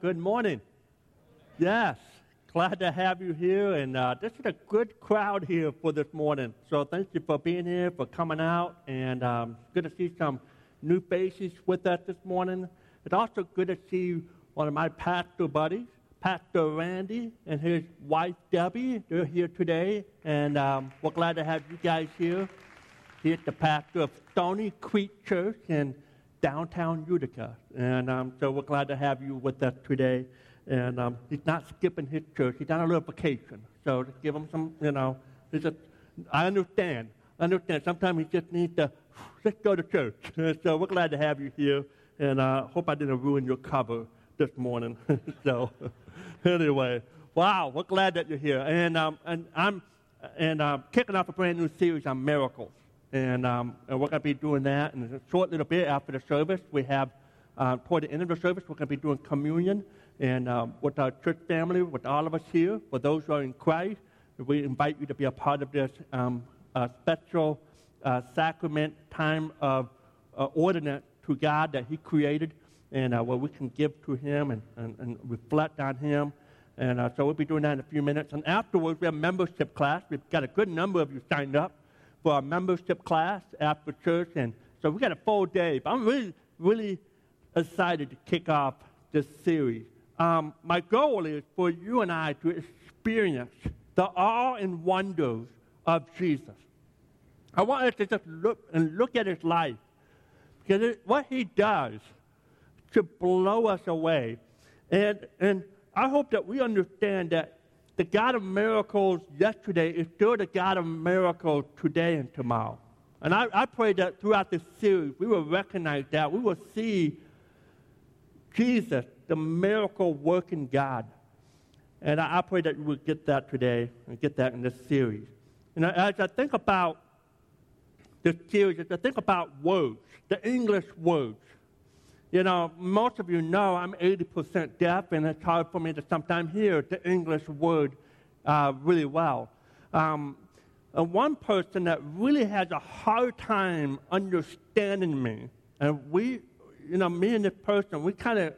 good morning. Yes, glad to have you here. And uh, this is a good crowd here for this morning. So thank you for being here, for coming out. And um, good to see some new faces with us this morning. It's also good to see one of my pastor buddies, Pastor Randy, and his wife Debbie. They're here today. And um, we're glad to have you guys here. He's the pastor of Stony Creek Church. And downtown Utica. And um, so we're glad to have you with us today. And um, he's not skipping his church. He's on a little vacation. So to give him some, you know, just, I understand. I understand. Sometimes he just needs to just go to church. so we're glad to have you here. And I uh, hope I didn't ruin your cover this morning. so anyway, wow, we're glad that you're here. And, um, and I'm and uh, kicking off a brand new series on miracles. And, um, and we're going to be doing that in a short little bit after the service. We have, uh, toward the end of the service, we're going to be doing communion. And um, with our church family, with all of us here, for those who are in Christ, we invite you to be a part of this um, uh, special uh, sacrament time of uh, ordinance to God that He created, and uh, where we can give to Him and, and, and reflect on Him. And uh, so we'll be doing that in a few minutes. And afterwards, we have membership class. We've got a good number of you signed up for our membership class after church. And so we got a full day. But I'm really, really excited to kick off this series. Um, my goal is for you and I to experience the awe and wonders of Jesus. I want us to just look and look at his life. Because it, what he does to blow us away. And, and I hope that we understand that the God of miracles yesterday is still the God of miracles today and tomorrow. And I, I pray that throughout this series, we will recognize that. We will see Jesus, the miracle working God. And I, I pray that we will get that today and get that in this series. And as I think about this series, as I think about words, the English words, you know, most of you know I'm 80% deaf, and it's hard for me to sometimes hear the English word uh, really well. Um, and one person that really has a hard time understanding me, and we, you know, me and this person, we kind of,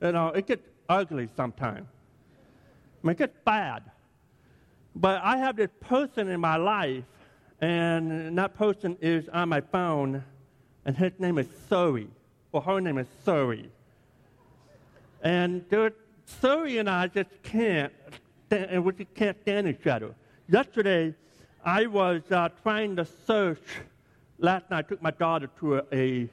you know, it gets ugly sometimes. I mean, it gets bad. But I have this person in my life, and that person is on my phone, and his name is Siri well, her name is Siri. And there, Siri and I just can't, and we just can't stand each other. Yesterday, I was uh, trying to search. Last night, I took my daughter to a, a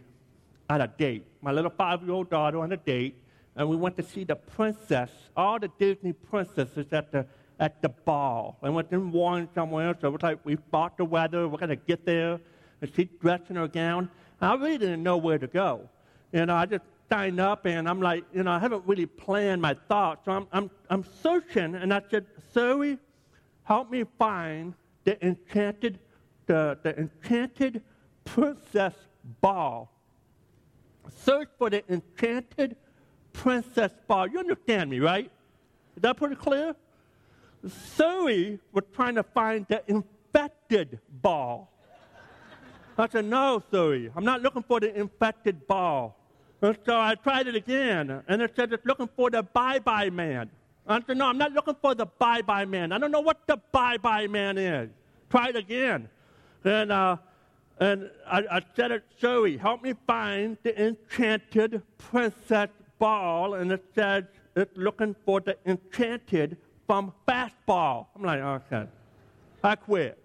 at a date. My little five-year-old daughter on a date, and we went to see the princess, all the Disney princesses at the at the ball. I went in Warren somewhere, so it was like we bought the weather. We're gonna get there, and she's dressed in her gown. I really didn't know where to go. You know, I just signed up and I'm like, you know, I haven't really planned my thoughts. So I'm, I'm, I'm searching and I said, Zoe, help me find the enchanted, the, the enchanted princess ball. Search for the enchanted princess ball. You understand me, right? Is that pretty clear? Zoe was trying to find the infected ball. I said, No, Zoe, I'm not looking for the infected ball. And so I tried it again, and it said it's looking for the bye bye man. I said, No, I'm not looking for the bye bye man. I don't know what the bye bye man is. Try it again. And, uh, and I, I said it, Zoe, help me find the enchanted princess ball. And it said it's looking for the enchanted from fastball. I'm like, okay. I quit.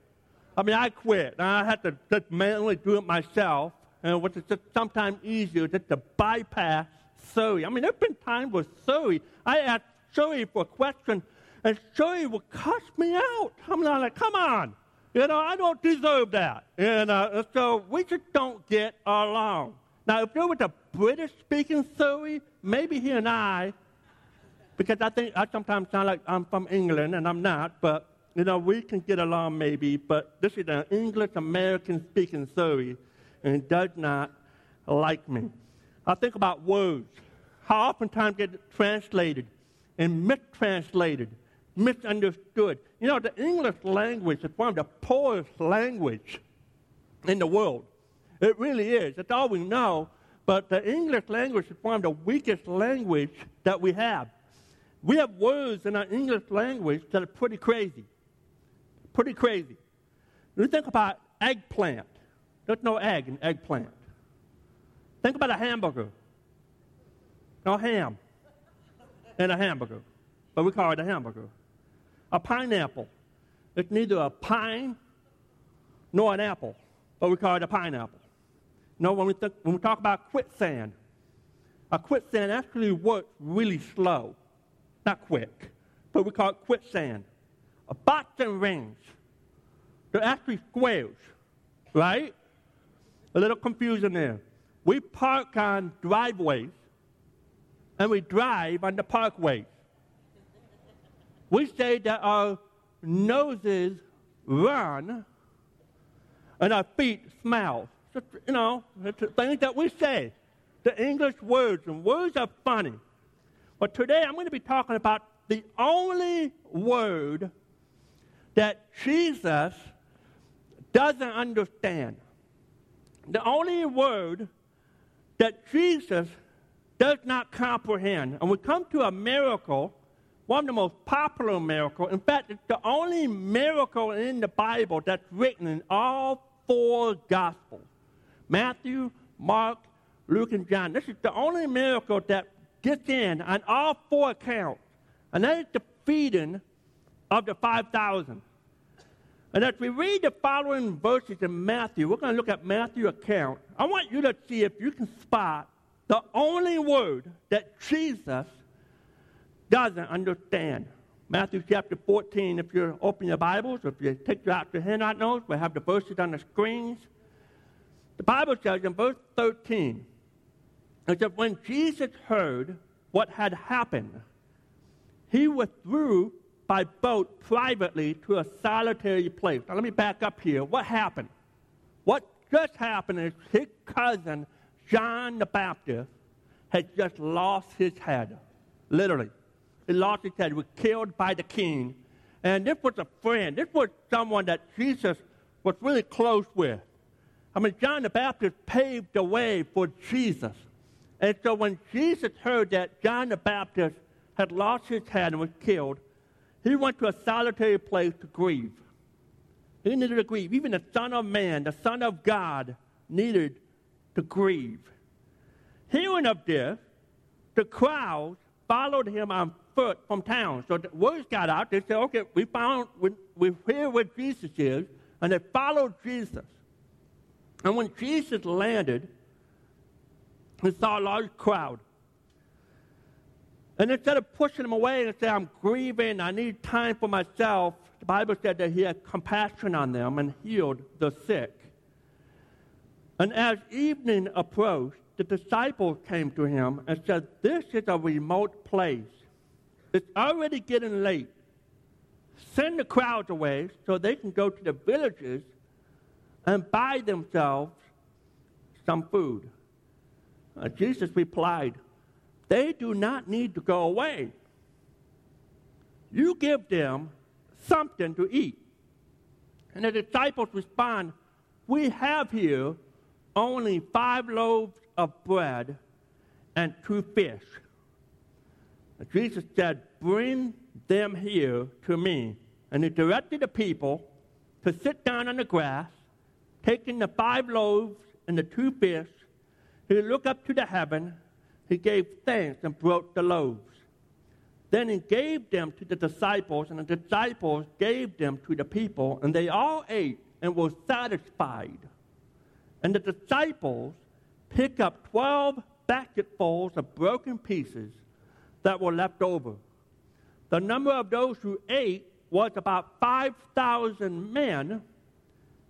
I mean, I quit. I had to just manually do it myself, and which is just sometimes easier just to bypass Zoe. I mean, there have been times with Zoe, I asked Zoe for a question, and Zoe would cuss me out. I'm like, come on. You know, I don't deserve that. And uh, so we just don't get along. Now, if you're with a British speaking Zoe, maybe he and I, because I think I sometimes sound like I'm from England, and I'm not, but you know, we can get along maybe, but this is an English American speaking Zoe, and does not like me. I think about words. How oftentimes get translated and mistranslated, misunderstood. You know, the English language is one of the poorest language in the world. It really is. That's all we know. but the English language is one of the weakest language that we have. We have words in our English language that are pretty crazy. Pretty crazy. You think about eggplant, there's no egg in eggplant. Think about a hamburger. No ham in a hamburger, but we call it a hamburger. A pineapple. It's neither a pine nor an apple, but we call it a pineapple. Know, when we, th- when we talk about quicksand, a quicksand actually works really slow, not quick, but we call it quicksand. A boxing rings, they're actually squares, right? A little confusion there. We park on driveways and we drive on the parkways. We say that our noses run and our feet smell. You know, it's things that we say. The English words, and words are funny. But today I'm going to be talking about the only word that Jesus doesn't understand. The only word that Jesus does not comprehend. And we come to a miracle, one of the most popular miracles. In fact, it's the only miracle in the Bible that's written in all four Gospels Matthew, Mark, Luke, and John. This is the only miracle that gets in on all four accounts. And that is the feeding of the 5,000. And as we read the following verses in Matthew, we're going to look at Matthew account. I want you to see if you can spot the only word that Jesus doesn't understand. Matthew chapter 14, if you open your Bibles, if you take out your handout notes, we have the verses on the screens. The Bible says in verse 13, it says, When Jesus heard what had happened, he withdrew by boat privately to a solitary place. Now, let me back up here. What happened? What just happened is his cousin, John the Baptist, had just lost his head. Literally. He lost his head. He was killed by the king. And this was a friend. This was someone that Jesus was really close with. I mean, John the Baptist paved the way for Jesus. And so when Jesus heard that John the Baptist had lost his head and was killed, he went to a solitary place to grieve. He needed to grieve. Even the Son of Man, the Son of God, needed to grieve. Hearing of this, the crowds followed him on foot from town. So the words got out. They said, okay, we found, we, we hear where Jesus is, and they followed Jesus. And when Jesus landed, he saw a large crowd. And instead of pushing them away and saying, I'm grieving, I need time for myself, the Bible said that he had compassion on them and healed the sick. And as evening approached, the disciples came to him and said, This is a remote place. It's already getting late. Send the crowds away so they can go to the villages and buy themselves some food. Uh, Jesus replied, they do not need to go away. You give them something to eat. And the disciples respond, We have here only five loaves of bread and two fish. And Jesus said, Bring them here to me. And he directed the people to sit down on the grass, taking the five loaves and the two fish. He looked up to the heaven he gave thanks and broke the loaves. Then he gave them to the disciples, and the disciples gave them to the people, and they all ate and were satisfied. And the disciples picked up 12 basketfuls of broken pieces that were left over. The number of those who ate was about 5,000 men,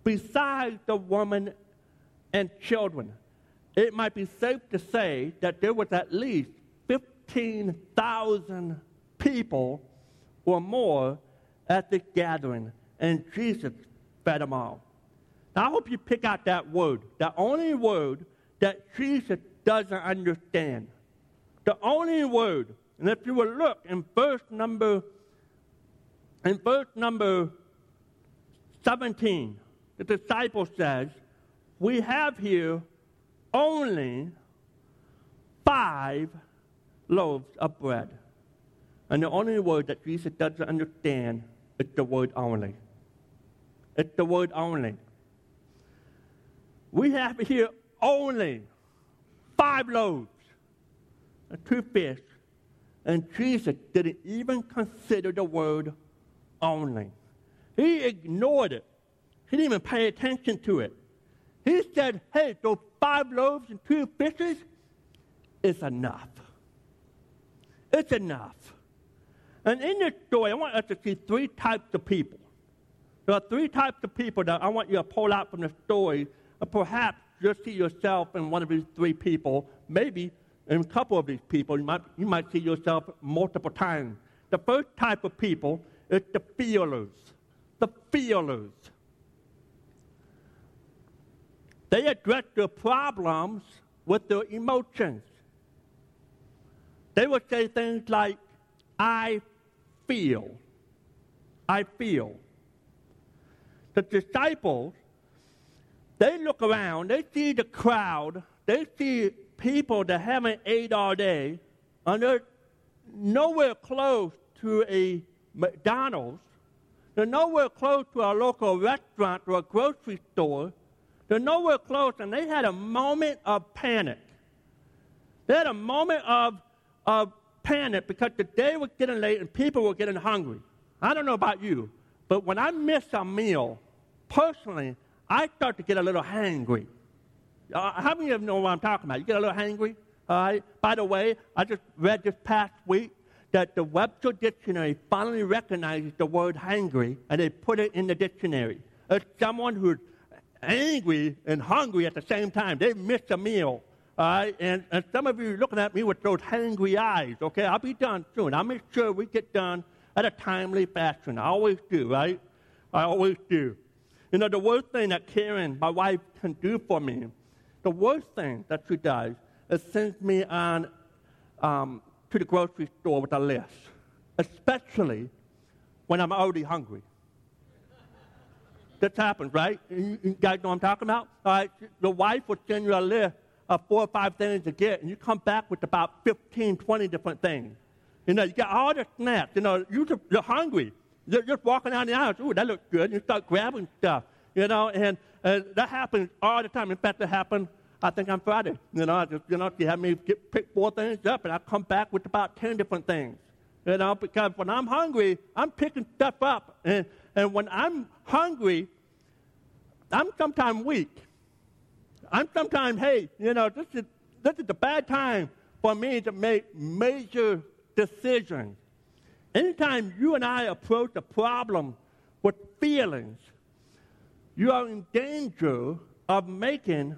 besides the women and children it might be safe to say that there was at least 15,000 people or more at the gathering, and Jesus fed them all. Now, I hope you pick out that word, the only word that Jesus doesn't understand. The only word, and if you will look in verse number, in verse number 17, the disciple says, We have here only five loaves of bread. And the only word that Jesus doesn't understand is the word only. It's the word only. We have here only five loaves and two fish. And Jesus didn't even consider the word only. He ignored it. He didn't even pay attention to it. He said, hey, those five loaves and two fishes is enough. It's enough. And in this story, I want us to see three types of people. There are three types of people that I want you to pull out from the story. And perhaps you'll see yourself in one of these three people. Maybe in a couple of these people, you might, you might see yourself multiple times. The first type of people is the feelers. The feelers. They address their problems with their emotions. They would say things like, I feel. I feel. The disciples, they look around, they see the crowd, they see people that haven't ate all day, and they're nowhere close to a McDonald's. They're nowhere close to a local restaurant or a grocery store. They're nowhere close, and they had a moment of panic. They had a moment of, of panic because the day was getting late and people were getting hungry. I don't know about you, but when I miss a meal, personally, I start to get a little hangry. Uh, how many of you know what I'm talking about? You get a little hangry? All right. By the way, I just read this past week that the Webster Dictionary finally recognizes the word hangry and they put it in the dictionary. It's someone who's angry and hungry at the same time. They missed a meal. All right, and, and some of you looking at me with those hungry eyes. Okay, I'll be done soon. I'll make sure we get done at a timely fashion. I always do, right? I always do. You know, the worst thing that Karen, my wife, can do for me, the worst thing that she does is send me on um, to the grocery store with a list, especially when I'm already hungry. This happens, right? You, you guys know what I'm talking about? All right, the wife will send you a list of four or five things to get, and you come back with about 15, 20 different things. You know, you got all the snacks. You know, you just, you're hungry. You're just walking down the aisle. Ooh, that looks good. You start grabbing stuff. You know, and, that happens all the time. In fact, that happened, I think, on Friday. You know, I just, you know, you had me get, pick four things up, and I come back with about 10 different things. You know, because when I'm hungry, I'm picking stuff up. And and when I'm hungry, I'm sometimes weak. I'm sometimes, hey, you know, this is, this is the bad time for me to make major decisions. Anytime you and I approach a problem with feelings, you are in danger of making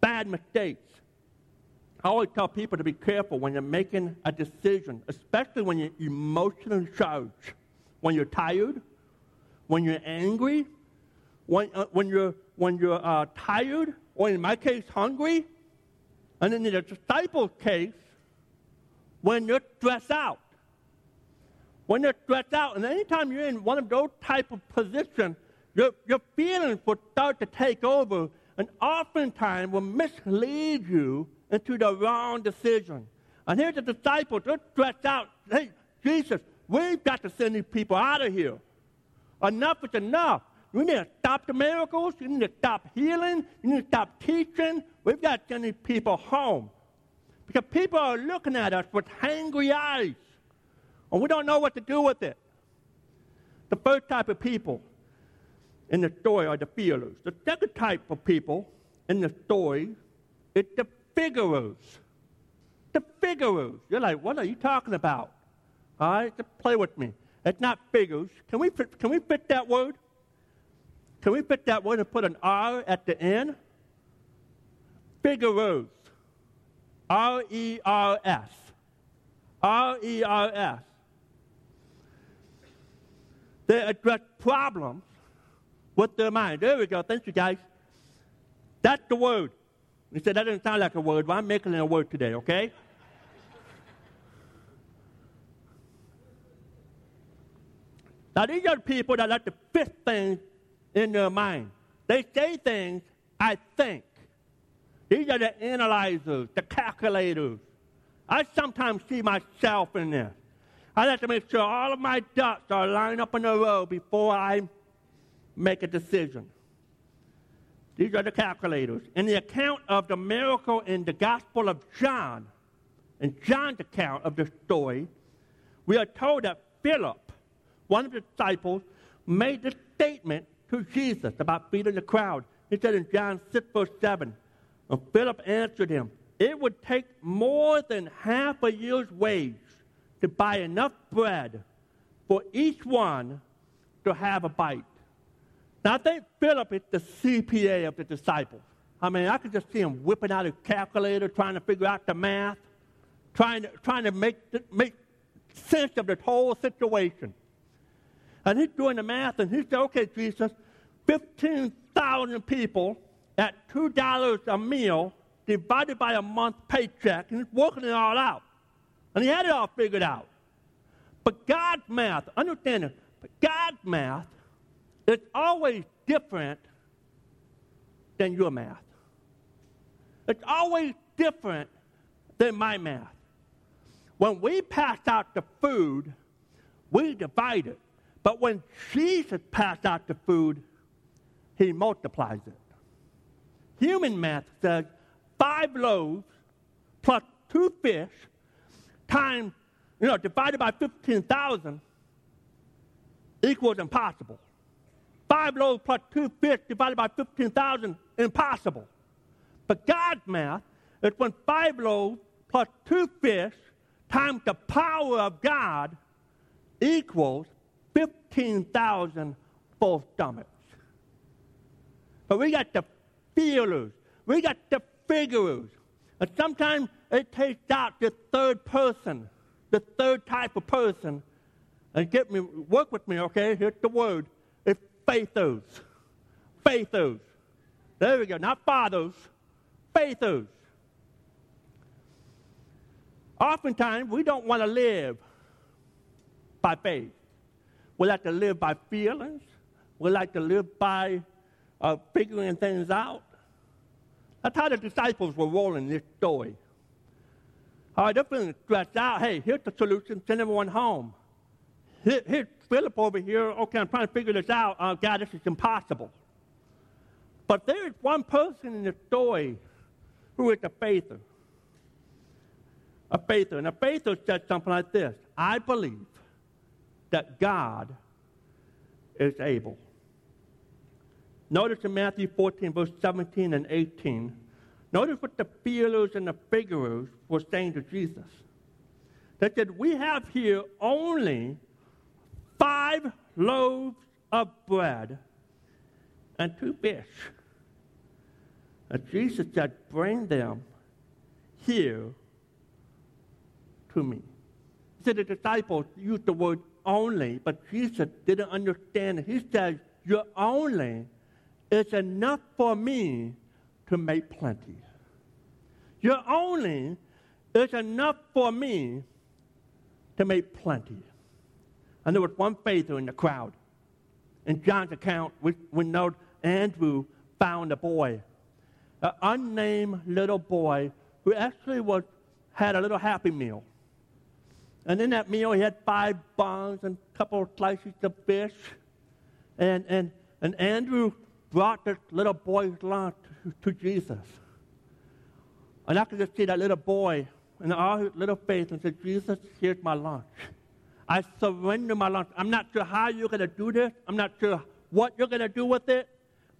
bad mistakes. I always tell people to be careful when you're making a decision, especially when you're emotionally charged, when you're tired, when you're angry, when, uh, when you're, when you're uh, tired, or in my case, hungry. And in the disciples' case, when you're stressed out. When you're stressed out, and anytime you're in one of those type of positions, your, your feelings will start to take over, and oftentimes will mislead you into the wrong decision. And here's the disciples, they're stressed out. Hey, Jesus, we've got to send these people out of here. Enough is enough. We need to stop the miracles. You need to stop healing. You need to stop teaching. We've got to send people home. Because people are looking at us with hangry eyes. And we don't know what to do with it. The first type of people in the story are the feelers. The second type of people in the story is the figurers. The figurers. You're like, what are you talking about? All right, just play with me. It's not figures. Can we, can we fit that word? Can we fit that word and put an R at the end? Figurers. R E R S. R E R S. They address problems with their mind. There we go. Thank you, guys. That's the word. You said that doesn't sound like a word, but I'm making it a word today, okay? Now, these are the people that like to fit things in their mind. They say things, I think. These are the analyzers, the calculators. I sometimes see myself in this. I have to make sure all of my ducks are lined up in a row before I make a decision. These are the calculators. In the account of the miracle in the Gospel of John, in John's account of the story, we are told that Philip, one of the disciples, made this statement to Jesus about feeding the crowd. He said in John 6, verse 7, and Philip answered him, It would take more than half a year's wage to buy enough bread for each one to have a bite. Now, I think Philip is the CPA of the disciples. I mean, I could just see him whipping out a calculator, trying to figure out the math, trying to, trying to make, make sense of the whole situation. And he's doing the math, and he said, okay, Jesus, 15,000 people at $2 a meal divided by a month paycheck, and he's working it all out. And he had it all figured out. But God's math, understand it, but God's math is always different than your math. It's always different than my math. When we pass out the food, we divide it. But when Jesus passed out the food, he multiplies it. Human math says five loaves plus two fish times, you know, divided by 15,000 equals impossible. Five loaves plus two fish divided by 15,000, impossible. But God's math is when five loaves plus two fish times the power of God equals 15,000 full stomachs. But we got the feelers, we got the figurers. And sometimes it takes out the third person, the third type of person. And get me, work with me, okay? Here's the word. It's faithos. Faithos. There we go. Not fathers. Faithos. Oftentimes, we don't want to live by faith. We like to live by feelings. We like to live by uh, figuring things out. That's how the disciples were rolling this story. All right, they're feeling stressed out. Hey, here's the solution send everyone home. Here, here's Philip over here. Okay, I'm trying to figure this out. Uh, God, this is impossible. But there is one person in the story who is a faither. A faither. And a faither said something like this I believe that God is able. Notice in Matthew 14, verse 17 and 18, notice what the feelers and the figurers were saying to Jesus. They said, We have here only five loaves of bread and two fish. And Jesus said, Bring them here to me. He said the disciples used the word only, but Jesus didn't understand. He said, Your only is enough for me to make plenty. Your only is enough for me to make plenty. And there was one faithful in the crowd. In John's account, we, we know Andrew found a boy, an unnamed little boy who actually was, had a little happy meal. And in that meal, he had five buns and a couple of slices of fish. And, and, and Andrew brought this little boy's lunch to, Jesus. And I could just see that little boy in all his little face and said, Jesus, here's my lunch. I surrender my lunch. I'm not sure how you're going to do this. I'm not sure what you're going to do with it.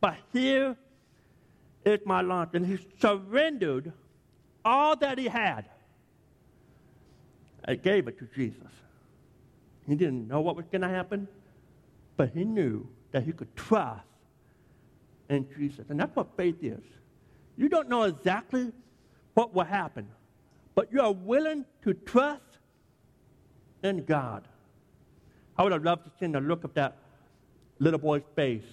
But here is my lunch. And he surrendered all that he had. I gave it to Jesus. He didn't know what was going to happen, but he knew that he could trust in Jesus. And that's what faith is. You don't know exactly what will happen, but you are willing to trust in God. I would have loved to see the look of that little boy's face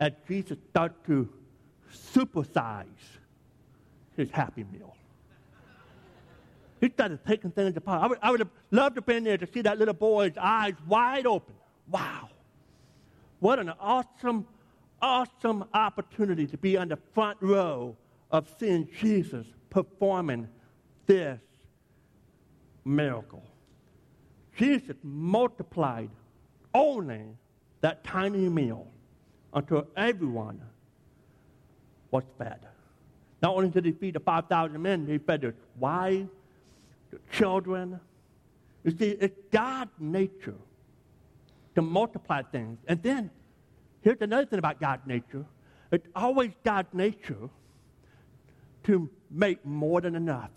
as Jesus started to supersize his happy meal. He started taking things apart. I would, I would have loved to have been there to see that little boy's eyes wide open. Wow. What an awesome, awesome opportunity to be on the front row of seeing Jesus performing this miracle. Jesus multiplied only that tiny meal until everyone was fed. Not only did he feed the 5,000 men, he fed the wives, the children. You see, it's God's nature to multiply things. And then, here's another thing about God's nature it's always God's nature to make more than enough.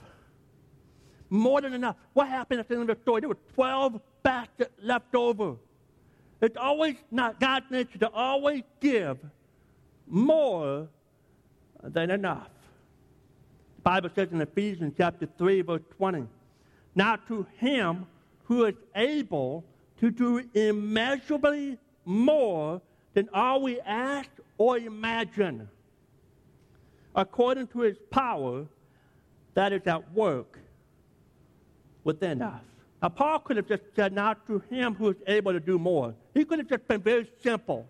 More than enough. What happened at the end of the story? There were 12 baskets left over. It's always not God's nature to always give more than enough. The Bible says in Ephesians chapter 3, verse 20, Now to him who is able to do immeasurably more than all we ask or imagine, according to his power that is at work within us. Now, Paul could have just said, Now to him who is able to do more. He could have just been very simple.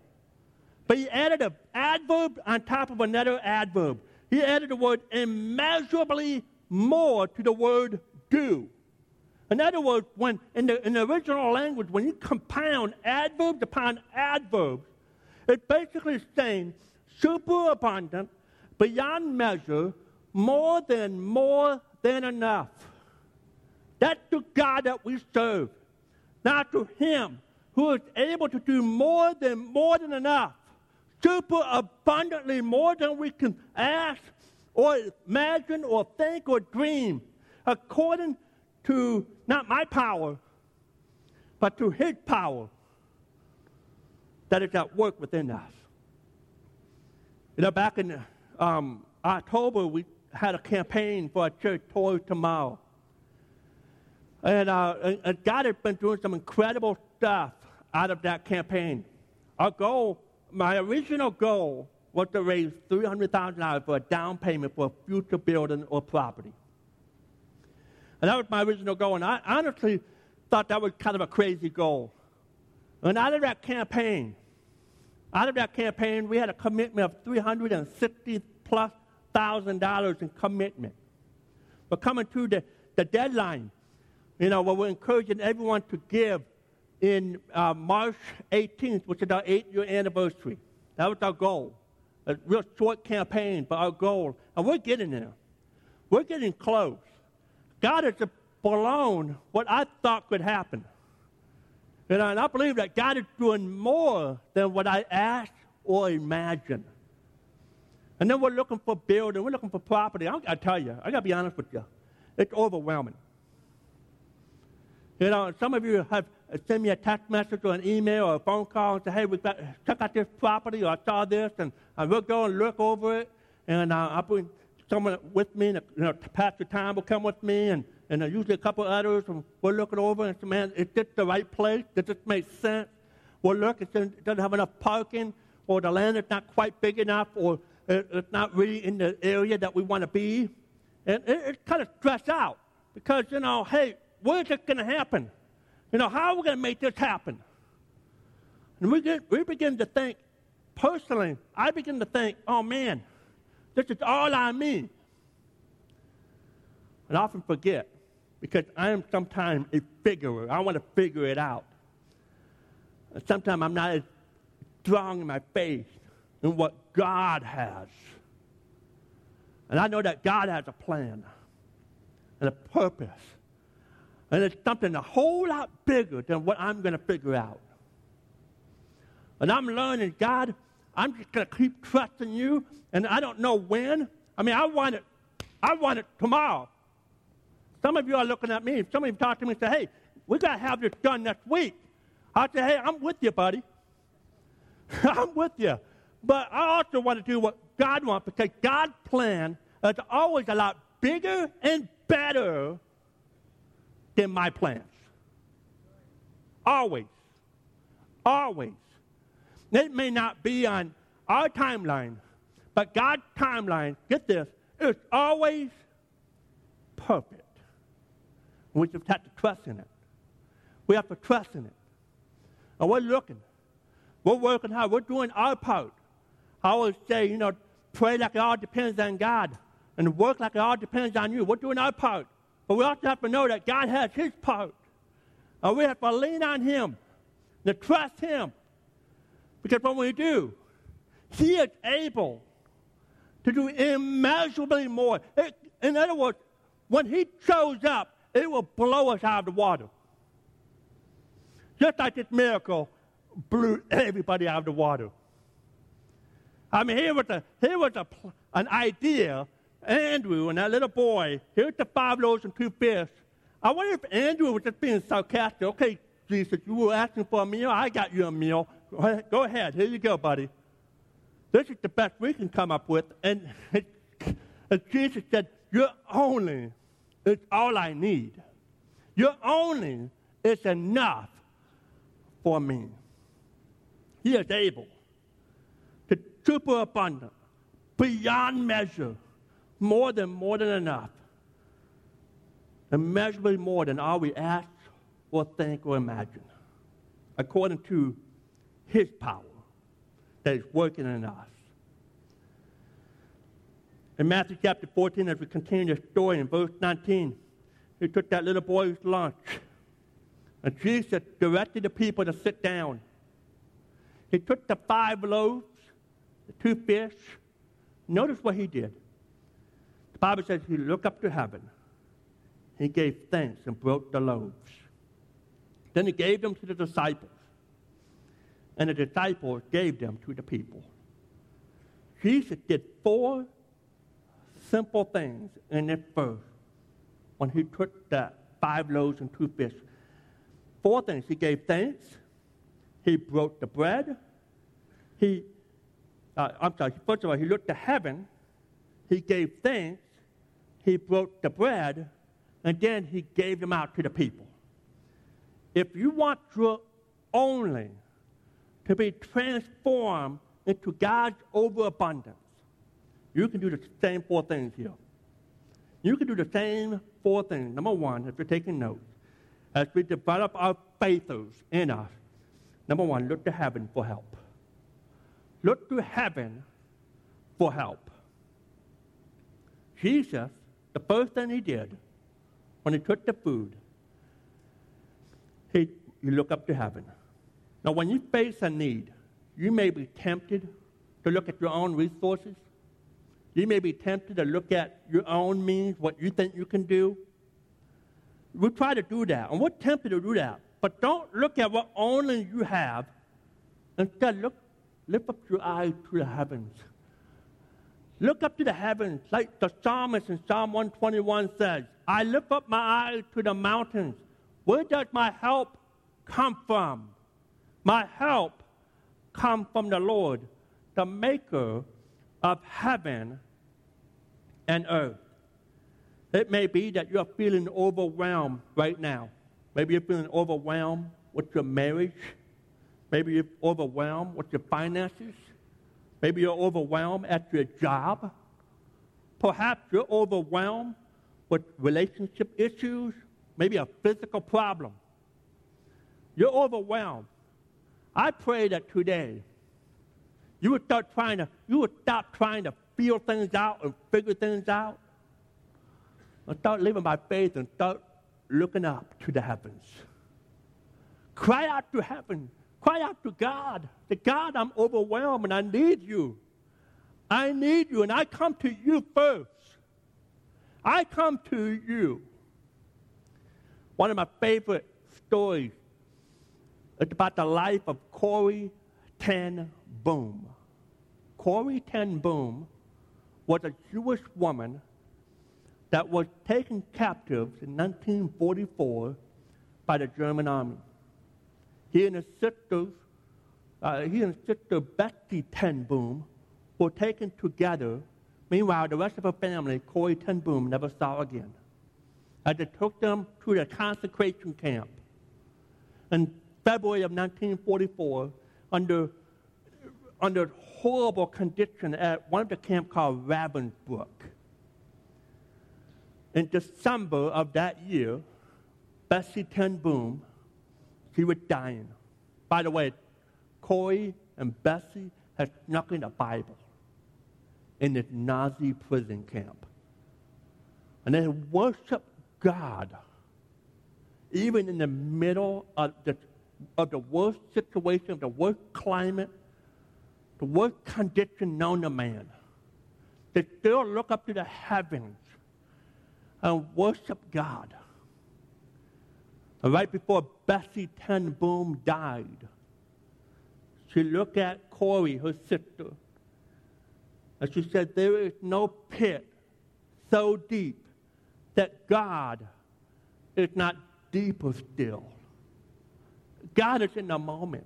But he added an adverb on top of another adverb. He added the word immeasurably more to the word do. In other words, when in the, in the original language, when you compound adverbs upon adverbs, it's basically saying superabundant, beyond measure, more than more than enough. That's the God that we serve. Now to Him who is able to do more than more than enough, super abundantly more than we can ask or imagine or think or dream, according to not my power, but to His power that is at work within us. You know, back in um, October, we had a campaign for a church Toys Tomorrow. And, uh, and God has been doing some incredible stuff out of that campaign. Our goal, my original goal, was to raise $300,000 for a down payment for a future building or property. And that was my original goal. And I honestly thought that was kind of a crazy goal. And out of that campaign, out of that campaign, we had a commitment of 360 plus thousand dollars in commitment. We're coming to the, the deadline, you know, where we're encouraging everyone to give in uh, March 18th, which is our eight-year anniversary. That was our goal. A real short campaign, but our goal. And we're getting there. We're getting close. God has blown what I thought could happen. You know, and I believe that God is doing more than what I asked or imagined. And then we're looking for building, we're looking for property. I gotta tell you, I gotta be honest with you, it's overwhelming. You know, some of you have sent me a text message or an email or a phone call and say, hey, we got check out this property or I saw this, and, and we'll go and look over it. And uh, I'll bring someone with me, and, you know, Pastor Tom will come with me, and and usually a couple others, and we'll look it over and say, man, is this the right place? Does this make sense? We'll look, it doesn't have enough parking, or the land is not quite big enough, or it's not really in the area that we want to be. And it, it's kind of stressed out because, you know, hey, where's it going to happen? You know, how are we going to make this happen? And we, get, we begin to think, personally, I begin to think, oh man, this is all I mean. And I often forget because I am sometimes a figurer. I want to figure it out. And sometimes I'm not as strong in my faith in what God has. And I know that God has a plan and a purpose. And it's something a whole lot bigger than what I'm going to figure out. And I'm learning, God, I'm just going to keep trusting you, and I don't know when. I mean, I want it, I want it tomorrow. Some of you are looking at me. Some of you talk to me and say, hey, we got to have this done next week. I say, hey, I'm with you, buddy. I'm with you. But I also want to do what God wants because God's plan is always a lot bigger and better than my plans. Always. Always. It may not be on our timeline, but God's timeline, get this, is always perfect. We just have to trust in it. We have to trust in it. And we're looking. We're working hard. We're doing our part. I always say, you know, pray like it all depends on God and work like it all depends on you. We're doing our part. But we also have to know that God has his part. And we have to lean on him, to trust him. Because when we do, he is able to do immeasurably more. It, in other words, when he shows up, it will blow us out of the water. Just like this miracle blew everybody out of the water. I mean, here was, a, here was a, an idea. Andrew and that little boy, here's the five loaves and two fish. I wonder if Andrew was just being sarcastic. Okay, Jesus, you were asking for a meal. I got you a meal. Go ahead. Here you go, buddy. This is the best we can come up with. And, and Jesus said, Your only is all I need. Your only is enough for me. He is able to super abundant, beyond measure, more than more than enough, immeasurably more than all we ask or think or imagine, according to His power that is working in us. In Matthew chapter 14, as we continue the story in verse 19, he took that little boy's lunch. And Jesus directed the people to sit down. He took the five loaves, the two fish. Notice what he did. The Bible says he looked up to heaven. He gave thanks and broke the loaves. Then he gave them to the disciples. And the disciples gave them to the people. Jesus did four simple things in this verse when he took the five loaves and two fish. Four things. He gave thanks. He broke the bread. He, uh, I'm sorry, first of all, he looked to heaven. He gave thanks. He broke the bread. And then he gave them out to the people. If you want your only to be transformed into God's overabundance, you can do the same four things here. You can do the same four things. Number one, if you're taking notes, as we develop our faithos in us, number one, look to heaven for help. Look to heaven for help. Jesus, the first thing he did when he took the food, he, you look up to heaven. Now, when you face a need, you may be tempted to look at your own resources. You may be tempted to look at your own means, what you think you can do. We try to do that, and we're tempted to do that. But don't look at what only you have. Instead, look, lift up your eyes to the heavens. Look up to the heavens, like the psalmist in Psalm 121 says, I lift up my eyes to the mountains. Where does my help come from? My help comes from the Lord, the maker of heaven and earth. It may be that you're feeling overwhelmed right now. Maybe you're feeling overwhelmed with your marriage. Maybe you're overwhelmed with your finances. Maybe you're overwhelmed at your job. Perhaps you're overwhelmed with relationship issues, maybe a physical problem. You're overwhelmed. I pray that today you would start trying to, you would stop trying to feel things out and figure things out. And start living by faith and start looking up to the heavens. Cry out to heaven. Cry out to God. The God, I'm overwhelmed and I need you. I need you, and I come to you first. I come to you. One of my favorite stories is about the life of Corrie Ten Boom. Corrie Ten Boom was a Jewish woman that was taken captive in 1944 by the German army. He and his sisters, uh, he and sister Betty Ten Boom, were taken together. Meanwhile, the rest of her family, Corrie Ten Boom, never saw again. As they took them to the concentration camp. In February of 1944, under, under horrible conditions at one of the camps called Ravensbrück. In December of that year, Betsie Ten Boom, she was dying. By the way, Corrie and Bessie had snuck in a Bible in this Nazi prison camp. And they worshiped God, even in the middle of the, of the worst situation, the worst climate, the worst condition known to man, they still look up to the heavens and worship God. And right before Betsie Ten Boom died, she looked at Corrie, her sister, and she said, There is no pit so deep that God is not deeper still. God is in the moment.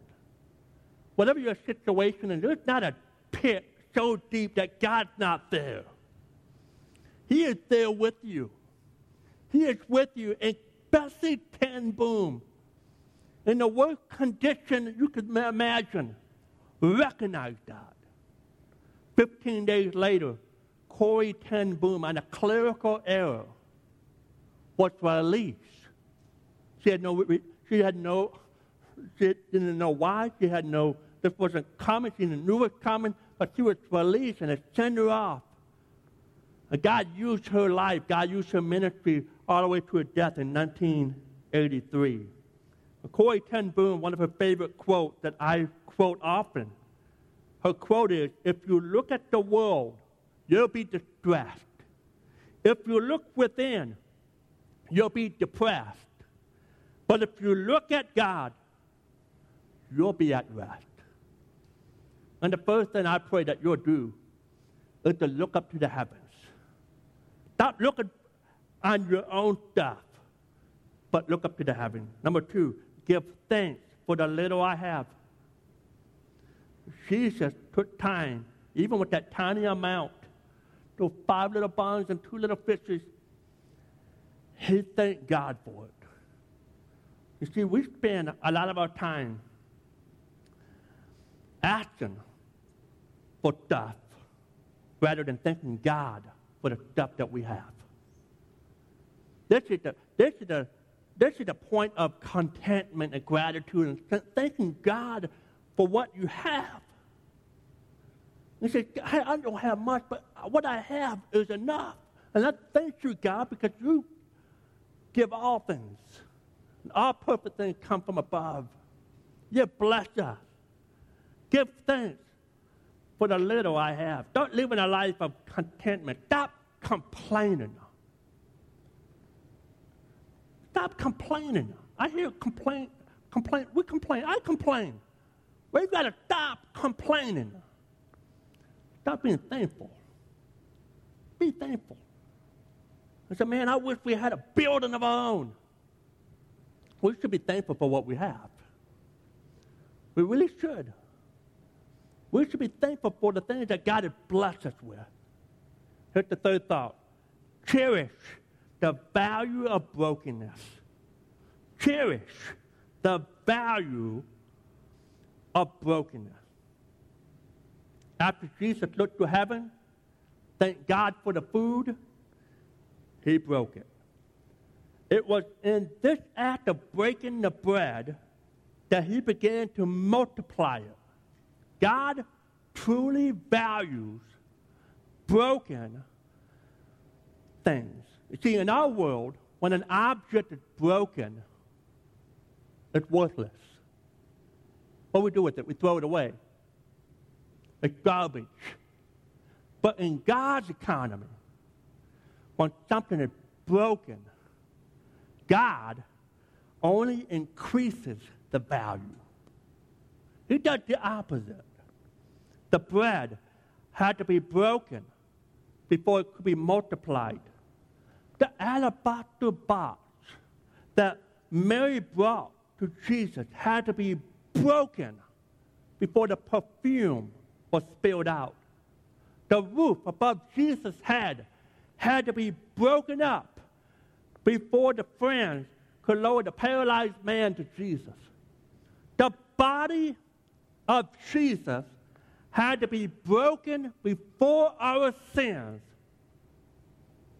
Whatever your situation is, there's not a pit so deep that God's not there. He is there with you. He is with you. Betsie Ten Boom, in the worst condition you could imagine, recognize that. Fifteen days later, Corrie Ten Boom, on a clerical error, was released. She had no, she had no, she didn't know why. She had no, this wasn't common. She knew it was coming, but she was released and it sent her off. And God used her life, God used her ministry all the way to her death in 1983. Corrie Ten Boom, one of her favorite quotes that I quote often, her quote is If you look at the world, you'll be distressed. If you look within, you'll be depressed. But if you look at God, you'll be at rest. And the first thing I pray that you'll do is to look up to the heavens. Stop looking on your own stuff, but look up to the heavens. Number two, give thanks for the little I have. Jesus took time, even with that tiny amount, those five little buns and two little fishes, he thanked God for it. You see, we spend a lot of our time asking for stuff rather than thanking God for the stuff that we have. This is the, this is the, this is the point of contentment and gratitude and thanking God for what you have. You say, hey, I don't have much, but what I have is enough. And I thank you, God, because you give all things. All perfect things come from above. You bless us. Give thanks for the little I have. Don't live in a life of contentment. Stop complaining. Stop complaining. I hear complain, complain. We complain. I complain. We've got to stop complaining. Stop being thankful. Be thankful. I said, man, I wish we had a building of our own. We should be thankful for what we have. We really should. We should be thankful for the things that God has blessed us with. Here's the third thought cherish the value of brokenness. Cherish the value of brokenness. After Jesus looked to heaven, thanked God for the food, he broke it. It was in this act of breaking the bread that he began to multiply it. God truly values broken things. You see, in our world, when an object is broken, it's worthless. What do we do with it? We throw it away. It's garbage. But in God's economy, when something is broken, God only increases the value. He does the opposite. The bread had to be broken before it could be multiplied the alabaster box that Mary brought to Jesus had to be broken before the perfume was spilled out. The roof above Jesus' head had to be broken up before the friends could lower the paralyzed man to Jesus. The body of Jesus had to be broken before our sins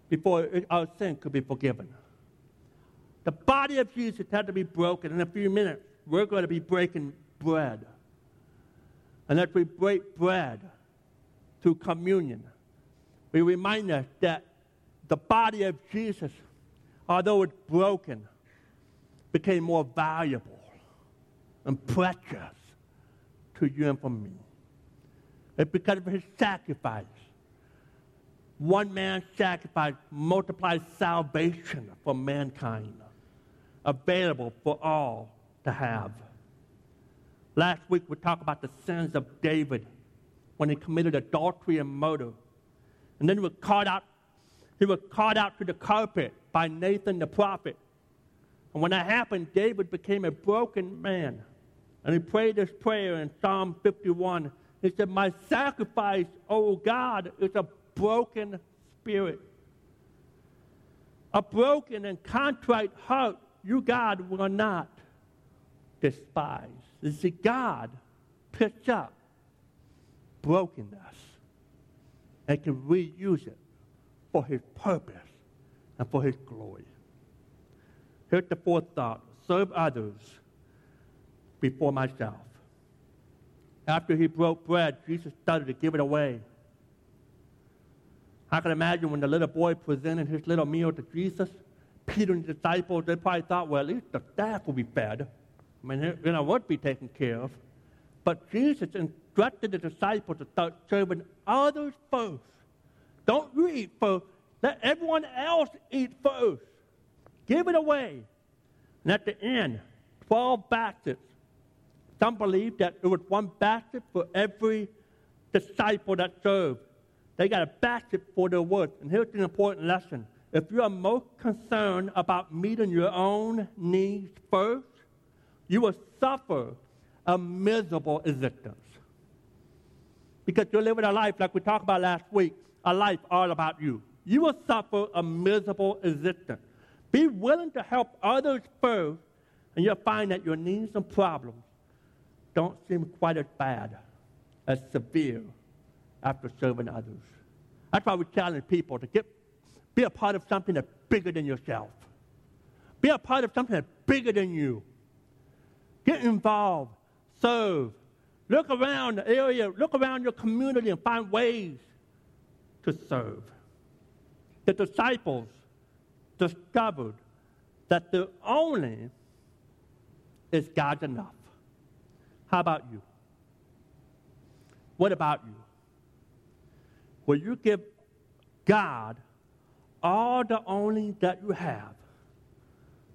before our sin could be forgiven. The body of Jesus had to be broken. In a few minutes, we're going to be breaking bread. And as we break bread through communion, we remind us that the body of Jesus although it's broken, became more valuable and precious to you and for me. It's because of his sacrifice. One man's sacrifice multiplies salvation for mankind, available for all to have. Last week we talked about the sins of David when he committed adultery and murder. And then he was called out, he was caught out to the carpet by Nathan the prophet. And when that happened, David became a broken man. And he prayed this prayer in Psalm 51. He said, My sacrifice, O God, is a broken spirit. A broken and contrite heart, you, God, will not despise. You see, God picks up brokenness and can reuse it for his purpose and for his glory. Here's the fourth thought serve others before myself. After he broke bread, Jesus started to give it away. I can imagine when the little boy presented his little meal to Jesus, Peter and the disciples, they probably thought, well, at least the staff will be fed. I mean, you know, would be taken care of. But Jesus instructed the disciples to start serving others first. Don't you eat first. Let everyone else eat first. Give it away. And at the end, 12 baskets. Some believe that it was one basket for every disciple that served. They got a basket for their work. And here's an important lesson. If you are most concerned about meeting your own needs first, you will suffer a miserable existence. Because you're living a life like we talked about last week, a life all about you. You will suffer a miserable existence. Be willing to help others first, and you'll find that your needs and problems don't seem quite as bad, as severe after serving others. That's why we challenge people to get, be a part of something that's bigger than yourself. Be a part of something that's bigger than you. Get involved, serve. Look around the area, look around your community and find ways to serve. The disciples discovered that the only is God enough. How about you? What about you? Will you give God all the only that you have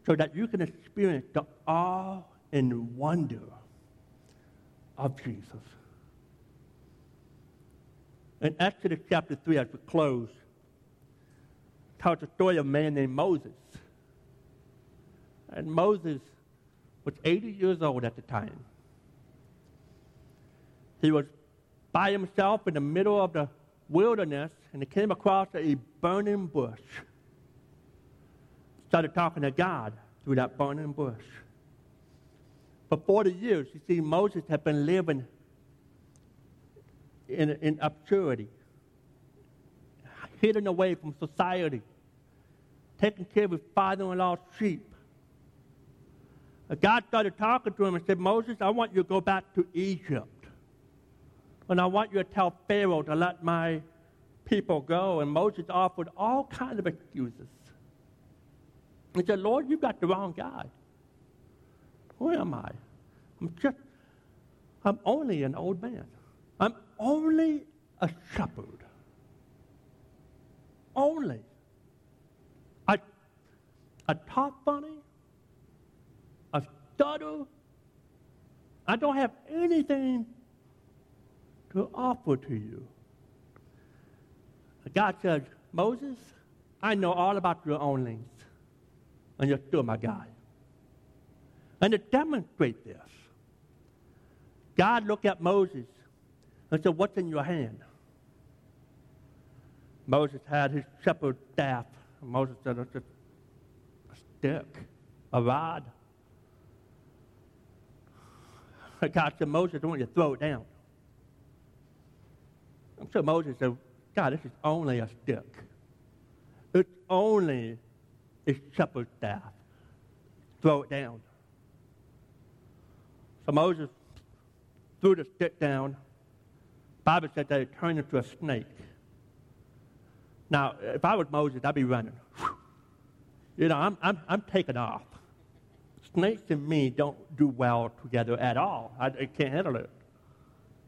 so that you can experience the awe and wonder of Jesus? In Exodus chapter 3, as we close, tells the story of a man named Moses. And Moses was 80 years old at the time. He was by himself in the middle of the wilderness and he came across a burning bush. Started talking to God through that burning bush. For 40 years, you see, Moses had been living in, in obscurity, hidden away from society, taking care of his father in law's sheep. God started talking to him and said, Moses, I want you to go back to Egypt. And I want you to tell Pharaoh to let my people go. And Moses offered all kinds of excuses. He said, Lord, you got the wrong guy. Who am I? I'm just, I'm only an old man. I'm only a shepherd. Only. I, I talk funny. I stutter. I don't have anything to offer to you. God said, Moses, I know all about your own onlys, and you're still my guy. And to demonstrate this, God looked at Moses and said, What's in your hand? Moses had his shepherd's staff. Moses said, It's a stick, a rod. God said, Moses, I want you to throw it down. And sure Moses said, God, this is only a stick. It's only a shepherd's staff. Throw it down. So Moses threw the stick down. Bible said that it turned into a snake. Now, if I was Moses, I'd be running. You know, I'm, I'm, I'm taking off. Snakes and me don't do well together at all. I, I can't handle it.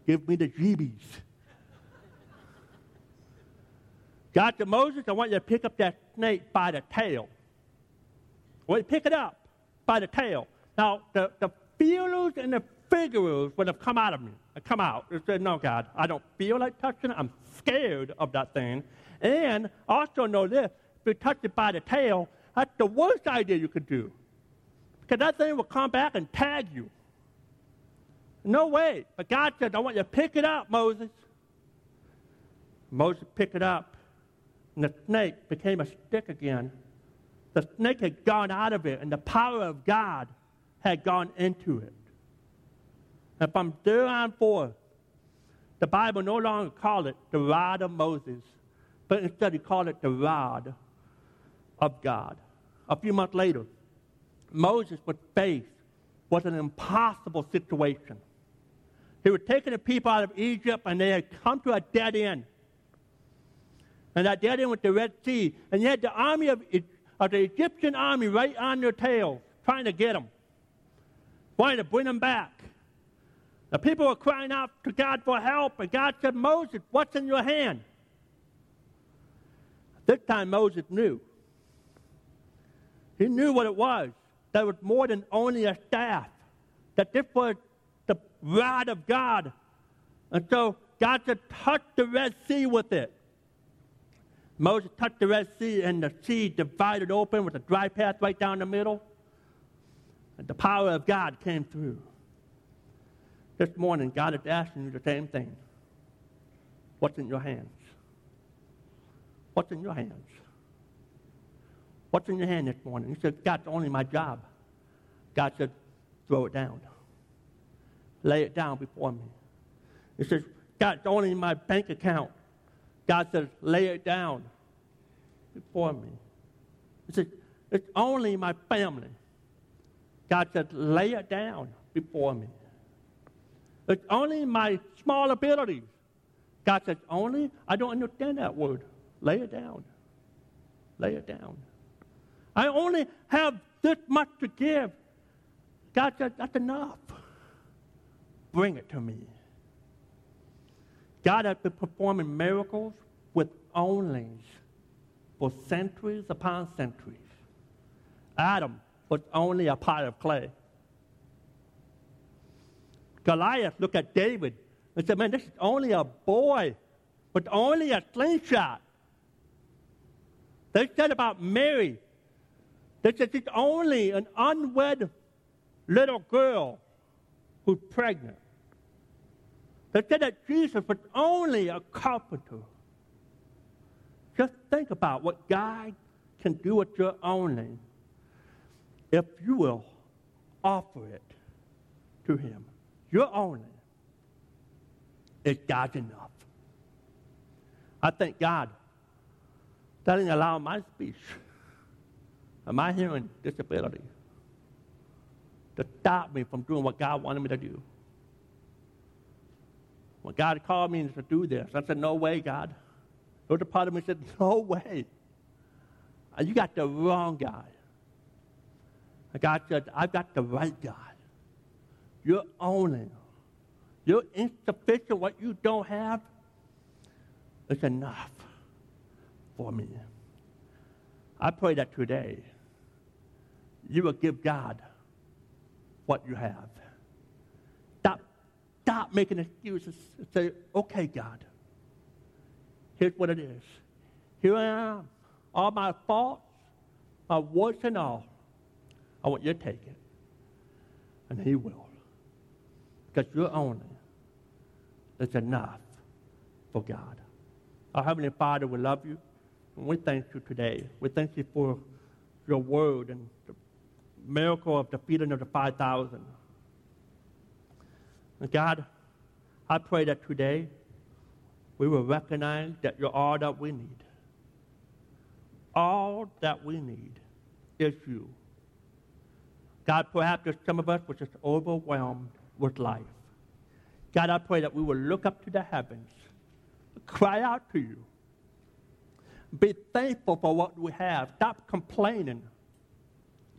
Give me the jeebies. God to Moses, I want you to pick up that snake by the tail. Well, pick it up by the tail. Now, the, the feelers and the figures would have come out of me. Come out and said, No, God, I don't feel like touching it. I'm scared of that thing. And also know this if you touch it by the tail, that's the worst idea you could do. Because that thing will come back and tag you. No way. But God said, I want you to pick it up, Moses. Moses picked it up, and the snake became a stick again. The snake had gone out of it, and the power of God had gone into it. And from there on forth, the Bible no longer called it the rod of Moses, but instead he called it the rod of God. A few months later, Moses was faced with an impossible situation. He was taking the people out of Egypt, and they had come to a dead end. And that dead end was the Red Sea. And you had the army of, of the Egyptian army right on their tail, trying to get them, trying to bring them back. The people were crying out to God for help, and God said, Moses, what's in your hand? This time Moses knew. He knew what it was. That was more than only a staff. That this was the rod of God. And so God said, touch the Red Sea with it. Moses touched the Red Sea, and the sea divided open with a dry path right down the middle. And the power of God came through. This morning, God is asking you the same thing. What's in your hands? What's in your hands? What's in your hand this morning? He said, God's only my job. God said, throw it down. Lay it down before me. He says, God's only my bank account. God says, lay it down before me. He said, it's only my family. God said, lay it down before me. It's only my small abilities. God says, only? I don't understand that word. Lay it down. Lay it down. I only have this much to give. God said, that's enough. Bring it to me. God had been performing miracles with onlys for centuries upon centuries. Adam was only a pile of clay. Goliath looked at David and said, Man, this is only a boy, but only a slingshot. They said about Mary, they said she's only an unwed little girl who's pregnant. They said that Jesus was only a carpenter. Just think about what God can do with your only if you will offer it to Him. Your only is God's enough. I thank God that didn't allow my speech and my hearing disability to stop me from doing what God wanted me to do. When God called me to do this, I said, No way, God. The other part of me said, No way. Uh, you got the wrong guy. And God said, I've got the right guy. You're owning. You're insufficient. What you don't have is enough for me. I pray that today you will give God what you have. Stop, making excuses. and Say, okay, God, here's what it is. Here I am. All my faults, my warts and all. I want you to take it. And He will because you're only is enough for God. Our Heavenly Father, we love you, and we thank you today. We thank you for your word and the miracle of the feeding of the 5,000. God, I pray that today we will recognize that you're all that we need. All that we need is you. God, perhaps there's some of us were just overwhelmed with life. God, I pray that we will look up to the heavens, cry out to you, be thankful for what we have, stop complaining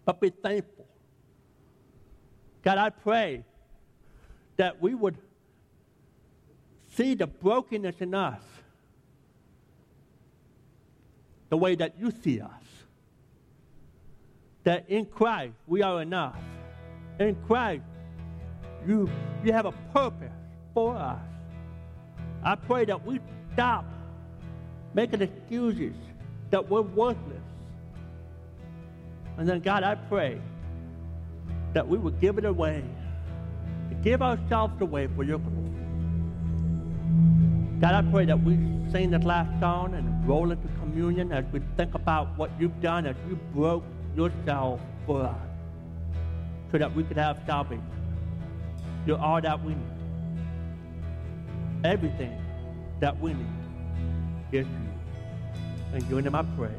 but be thankful. God, I pray that we would see the brokenness in us the way that you see us. That in Christ we are enough. In Christ you, you have a purpose for us. I pray that we stop making excuses that we're worthless. And then, God, I pray that we would give it away, give ourselves away for your glory. God, I pray that we sing that last song and roll into communion as we think about what you've done as you broke yourself for us so that we could have salvation. You're all that we need. Everything that we need is you. And your name I pray.